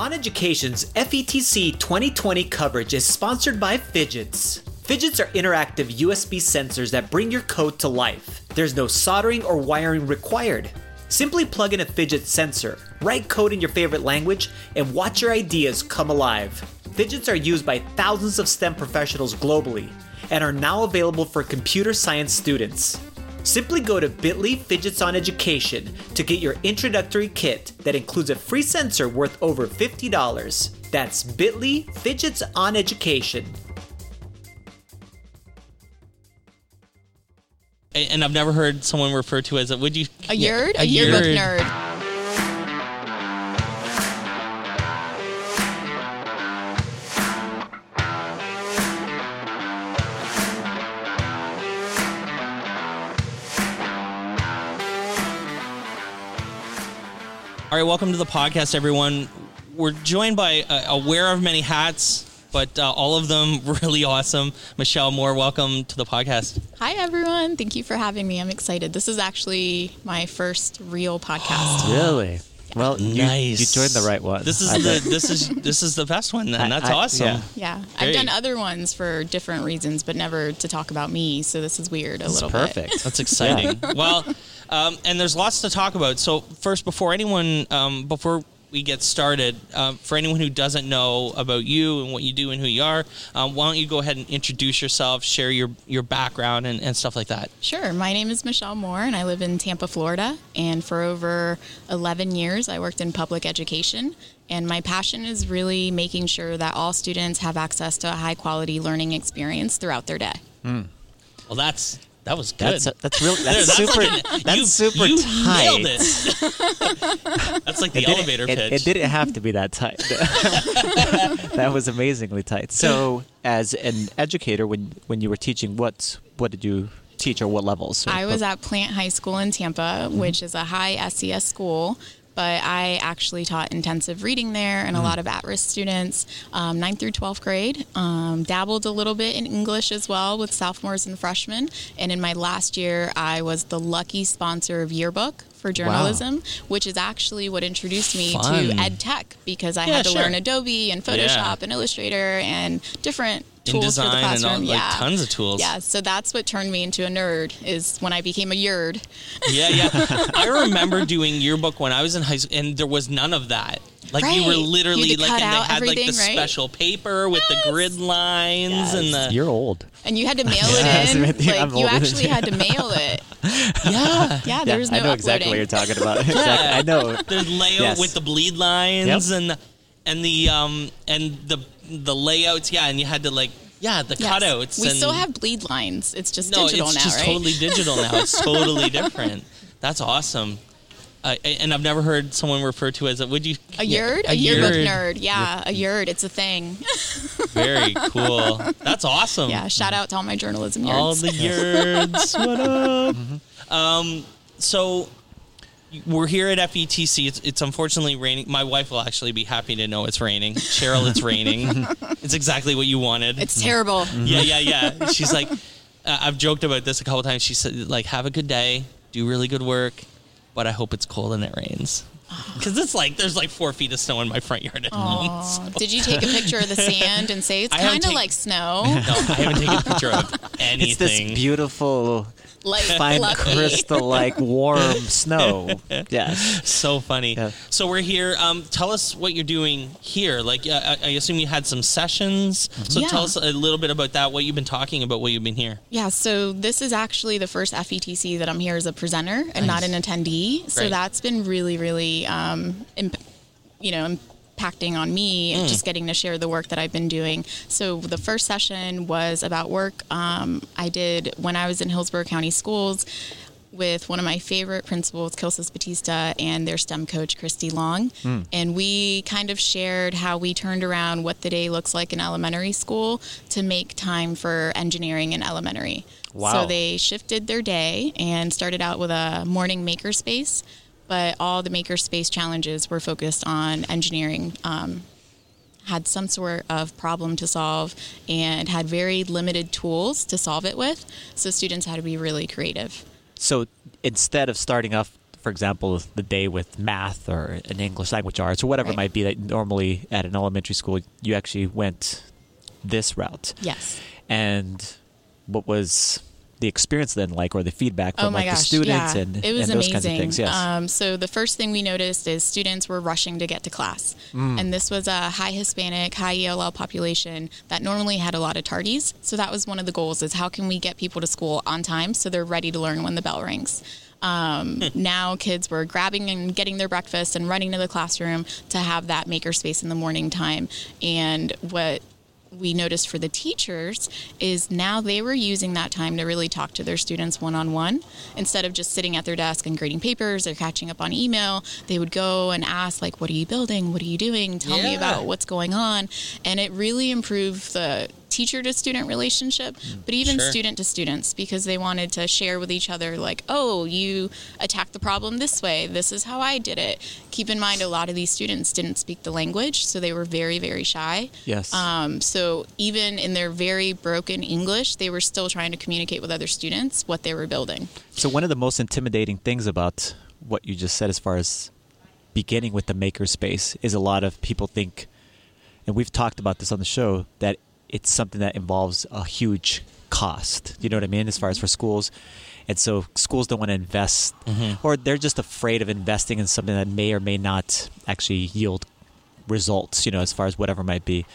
On Education's FETC 2020 coverage is sponsored by Phidgets. Phidgets are interactive USB sensors that bring your code to life. There's no soldering or wiring required. Simply plug in a Phidget sensor, write code in your favorite language, and watch your ideas come alive. Phidgets are used by thousands of STEM professionals globally and are now available for computer science students. Simply go to bit.ly Phidgets on Education to get your introductory kit that includes a free sensor worth over $50. That's bit.ly Phidgets on Education. And I've never heard someone refer to as a would you A yerd? A, yearbook nerd. All right, welcome to the podcast, everyone. We're joined by uh, a wearer of many hats, but uh, all of them really awesome. Michelle Moore, welcome to the podcast. Hi, everyone. Thank you for having me. I'm excited. This is actually my first real podcast. Really? Well, Nice. you joined the right one. This is I the bet. this is this is the best one, Then that's I- awesome. yeah. yeah, I've done other ones for different reasons, but never to talk about me. So this is weird a This is little bit. perfect. That's exciting. well, um, and there's lots to talk about. So first, before anyone, um, before we get started, um, for anyone who doesn't know about you and what you do and who you are, um, why don't you go ahead and introduce yourself, share your your background and, and stuff like that. Sure. My name is Michelle Moore, and I live in Tampa, Florida. And for over 11 years, I worked in public education. And my passion is really making sure that all students have access to a high quality learning experience throughout their day. Well, that's that was good. That's that's really There, that's, super. like an- that's you, super you tight. Nailed it. that's like the It didn't- elevator it, pitch. It didn't have to be that tight. that was amazingly tight. So, as an educator, when when you were teaching, what what did you teach or what levels? I was at Plant High School in Tampa, Mm-hmm. which is a high SES school. But I actually taught intensive reading there and Mm-hmm. a lot of at risk students, um, 9th through 12th grade. Um, dabbled a little bit in English as well with sophomores and freshmen. And in my last year, I was the lucky sponsor of Yearbook for journalism, which is actually what introduced me Fun. to ed tech because I Yeah, had to sure. learn Adobe and Photoshop and Illustrator and different tools for the and all- classroom. like, yeah. tons of tools. Yeah, so that's what turned me into a nerd is when I became a yerd. Yeah, yeah. I remember doing yearbook when I was in high school, and there was none of that. Like you were Right. You literally like, and they had like the right? special paper with the grid lines and the You're old. And you had to mail Yes, it in. I'm Like you actually you. had to mail it. yeah. Yeah, there was no I know exactly what you're talking about. Exactly. I know. The layout Yes. with the bleed lines Yep. and the, and the um and the the layouts. Yeah, and you had to like yeah the Yes. cutouts. We and, still have bleed lines. It's just no, digital it's now, just right? totally digital now. It's totally different. That's awesome. Uh, and I've never heard someone refer to as a would you a yerd, a, a yearbook yerd. nerd. Yeah, a yerd. It's a thing. Very cool. That's awesome. Yeah, shout out to all my journalism nerds. All the yerds. what up? Um, so we're here at FETC. It's, it's unfortunately raining. My wife will actually be happy to know it's raining. Cheryl, it's raining. it's exactly what you wanted. it's terrible. yeah, yeah, yeah. She's like, uh, I've joked about this a couple times. She said, like, have a good day, do really good work, but I hope it's cold and it rains. Because it's like there's like four feet of snow in my front yard at home. Aw. Did you take a picture of the sand and say it's I haven't kind of take- like snow? No, I haven't taken a picture of anything. It's this beautiful, Like fine fluffy. crystal-like warm snow. Yes. so funny. Yeah. So we're here. Um, tell us what you're doing here. Like, uh, I, I assume you had some sessions. So Yeah. tell us a little bit about that. What you've been talking about. What you've been here. Yeah, so this is actually the first FETC that I'm here as a presenter and not an attendee. So Right. that's been really, really, um, imp- you know, impacting on me and just getting to share the work that I've been doing. So the first session was about work um, I did when I was in Hillsborough County Schools with one of my favorite principals, Kilsis Batista, and their STEM coach, Christy Long. And we kind of shared how we turned around what the day looks like in elementary school to make time for engineering in elementary. Wow. So they shifted their day and started out with a morning makerspace, but all the makerspace challenges were focused on engineering. Um, had some sort of problem to solve and had very limited tools to solve it with. So students had to be really creative. So instead of starting off for example, the day with math or an English language arts or whatever it might be that normally at an elementary school you actually went this route. Yes. And what was the experience then like, or the feedback from oh like gosh, the students yeah. and, it was and those amazing. kinds of things? Yes. Um, so the first thing we noticed is students were rushing to get to class, Mm. and this was a high Hispanic, high ELL population that normally had a lot of tardies. So that was one of the goals: is how can we get people to school on time so they're ready to learn when the bell rings. Um, now kids were grabbing and getting their breakfast and running to the classroom to have that maker space in the morning time. And what we noticed for the teachers is now they were using that time to really talk to their students one on one instead of just sitting at their desk and grading papers or catching up on email. They would go and ask, like, What are you building? What are you doing? Tell me about what's going on. And it really improved the teacher to student relationship, but even Sure. student to students because they wanted to share with each other, like, oh, you attacked the problem this way. This is how I did it. Keep in mind, a lot of these students didn't speak the language, so they were very, very shy. yes. Um, so even in their very broken English, they were still trying to communicate with other students what they were building. So one of the most intimidating things about what you just said, as far as beginning with the makerspace, is a lot of people think, and we've talked about this on the show, that it's something that involves a huge cost. You know what I mean? As far as for schools, and so schools don't want to invest, mm-hmm. or they're just afraid of investing in something that may or may not actually yield results. You know, as far as whatever might be.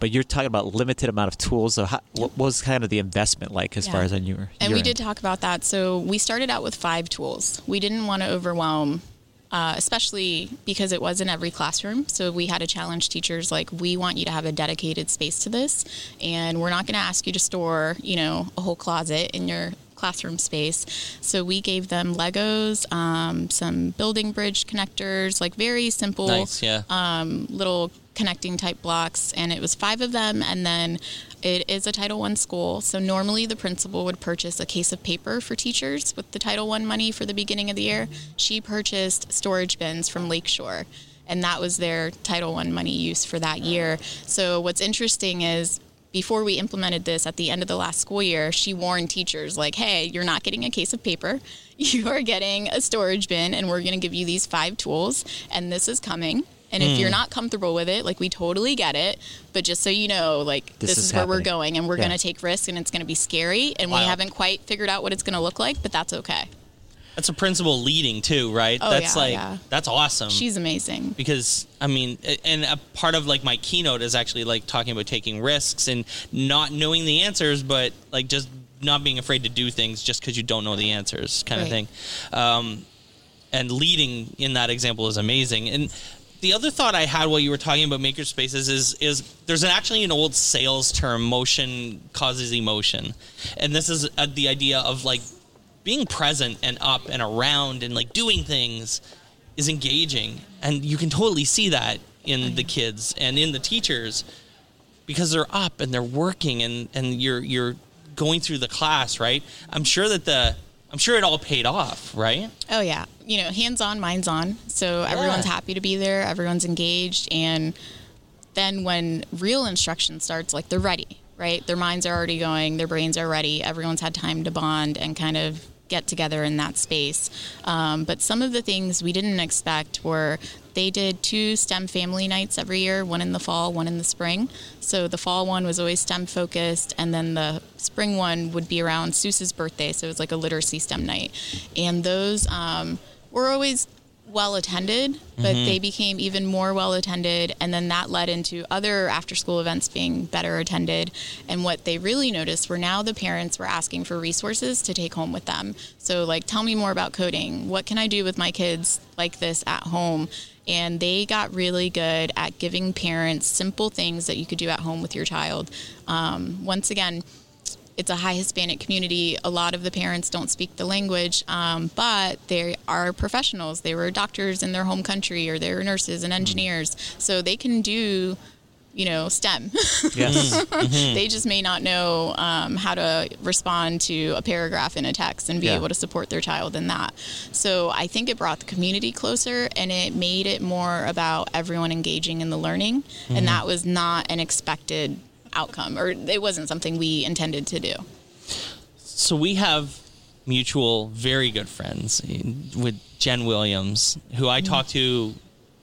But you're talking about limited amount of tools. So, how, what was kind of the investment like as Yeah. far as on your? And we end? did talk about that. So we started out with five tools. We didn't want to overwhelm, uh, especially because it was in every classroom. So we had to challenge teachers like, we want you to have a dedicated space to this, and we're not going to ask you to store, you know, a whole closet in your classroom space. So we gave them Legos, um, some building bridge connectors, like very simple Nice, yeah. um, little connecting type blocks and it was five of them and then it is a title one school so normally the principal would purchase a case of paper for teachers with the title one money for the beginning of the year she purchased storage bins from lakeshore and that was their title one money use for that year so what's interesting is before we implemented this at the end of the last school year, she warned teachers, like, hey, you're not getting a case of paper. You are getting a storage bin, and we're going to give you these five tools, and this is coming. And if you're Hmm. not comfortable with it, like, we totally get it. But just so you know, like, This this, is is, where we're going, and we're Yeah. going to take risks, and it's going to be scary. And Wow. we haven't quite figured out what it's going to look like, but that's okay. That's a principal leading too, right? Oh, that's yeah, like yeah. that's awesome. She's amazing. because I mean, and a part of like my keynote is actually like talking about taking risks and not knowing the answers, but like just not being afraid to do things just because you don't know the answers, kind of thing. Um, and leading in that example is amazing. And the other thought I had while you were talking about makerspaces is is there's an, actually an old sales term: motion causes emotion, and this is uh, the idea of like being present and up and around and like doing things is engaging, and you can totally see that in the kids and in the teachers because they're up and they're working and and you're you're going through the class, right? I'm sure that the I'm sure it all paid off, right? Oh yeah, you know, hands on, minds on. So everyone's happy to be there. Everyone's engaged, and then when real instruction starts, like they're ready, right? Their minds are already going. Their brains are ready. Everyone's had time to bond and kind of get together in that space. Um, but some of the things we didn't expect were they did two STEM family nights every year, one in the fall, one in the spring. So the fall one was always STEM focused, and then the spring one would be around Seuss's birthday. So it was like a literacy STEM night. And those um, were always well attended, but they became even more well attended. And then that led into other after school events being better attended. And what they really noticed were now the parents were asking for resources to take home with them. So, like, tell me more about coding. What can I do with my kids like this at home? And they got really good at giving parents simple things that you could do at home with your child. Um, once again, it's a high Hispanic community. A lot of the parents don't speak the language, um, but they are professionals. They were doctors in their home country, or they're nurses and engineers, so they can do, you know, STEM. Yes. they just may not know um, how to respond to a paragraph in a text and be Yeah. able to support their child in that. So I think it brought the community closer, and it made it more about everyone engaging in the learning, and that was not an expected outcome, or it wasn't something we intended to do. So we have mutual, very good friends with Jen Williams, who I talk to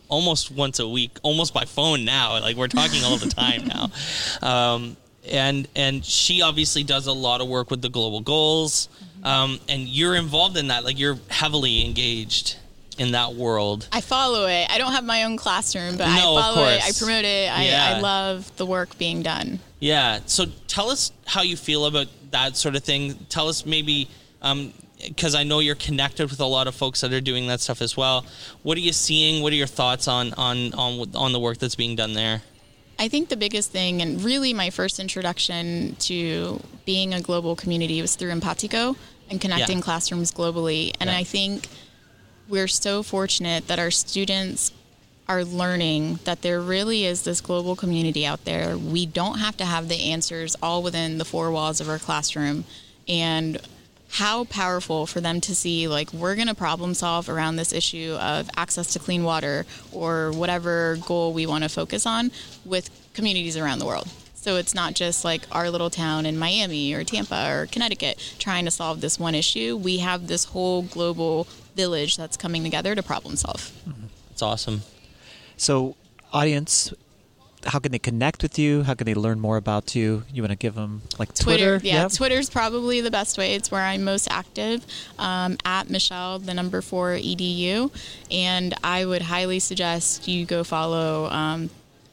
almost once a week, almost by phone now. Like we're talking all the time now. Um, and and she obviously does a lot of work with the global goals. Um, and you're involved in that. Like you're heavily engaged in that world. I follow it. I don't have my own classroom, but No, I follow it. I promote it. I, Yeah. I love the work being done. Yeah. So tell us how you feel about that sort of thing. Tell us maybe, um, because I know you're connected with a lot of folks that are doing that stuff as well. What are you seeing? What are your thoughts on on on on the work that's being done there? I think the biggest thing, and really my first introduction to being a global community was through Empatico and connecting Yeah. classrooms globally. And Yeah. I think we're so fortunate that our students are learning that there really is this global community out there. We don't have to have the answers all within the four walls of our classroom. And how powerful for them to see like we're going to problem solve around this issue of access to clean water or whatever goal we want to focus on with communities around the world. So it's not just like our little town in Miami or Tampa or Connecticut trying to solve this one issue. We have this whole global village that's coming together to problem solve. It's awesome. So, audience, how can they connect with you? How can they learn more about you? You want to give them like Twitter? yeah, Yep. Twitter's probably the best way. It's where I'm most active. Um, at Michelle, the number four edu, and I would highly suggest you go follow. Um,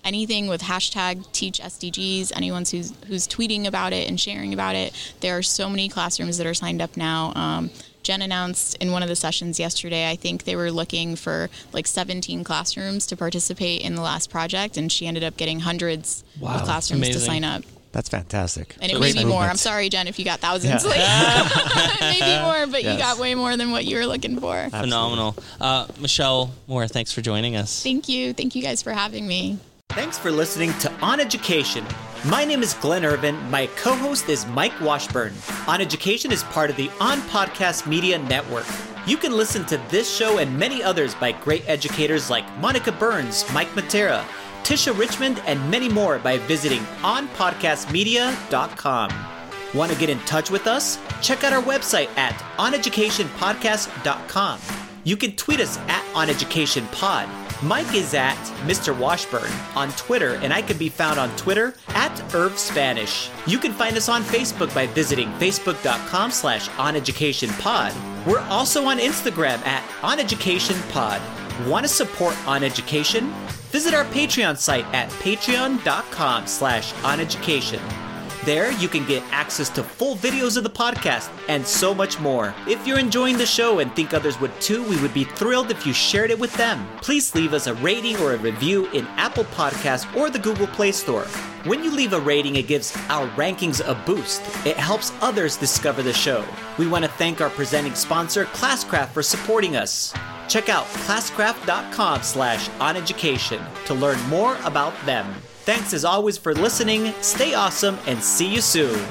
Anything with hashtag teach SDGs, anyone who's who's tweeting about it and sharing about it. There are so many classrooms that are signed up now. Um, Jen announced in one of the sessions yesterday, I think they were looking for like 17 classrooms to participate in the last project, and she ended up getting hundreds Wow, of classrooms to sign up. That's fantastic. And it So may it's be more. I'm sorry, Jen, if you got thousands. Yeah. Like, maybe more, but you got way more than what you were looking for. Phenomenal. Uh, Michelle Moore, thanks for joining us. Thank you. Thank you guys for having me. Thanks for listening to On Education. My name is Glenn Irvin. My co host is Mike Washburn. On Education is part of the On Podcast Media Network. You can listen to this show and many others by great educators like Monica Burns, Mike Matera, Tisha Richmond, and many more by visiting onpodcastmedia.com. Want to get in touch with us? Check out our website at oneducationpodcast.com. You can tweet us at oneducationpod. Mike is at Mr. Washburn on Twitter, and I can be found on Twitter at Irv Spanish. You can find us on Facebook by visiting facebook.com slash oneducationpod. We're also on Instagram at oneducationpod. Want to support On Education? Visit our Patreon site at patreon.com slash oneducation. There, you can get access to full videos of the podcast and so much more. If you're enjoying the show and think others would too, we would be thrilled if you shared it with them. Please leave us a rating or a review in Apple Podcasts or the Google Play Store. When you leave a rating, it gives our rankings a boost. It helps others discover the show. We want to thank our presenting sponsor, Classcraft, for supporting us. Check out classcraft.com slash oneducation to learn more about them. Thanks as always for listening, stay awesome, and see you soon.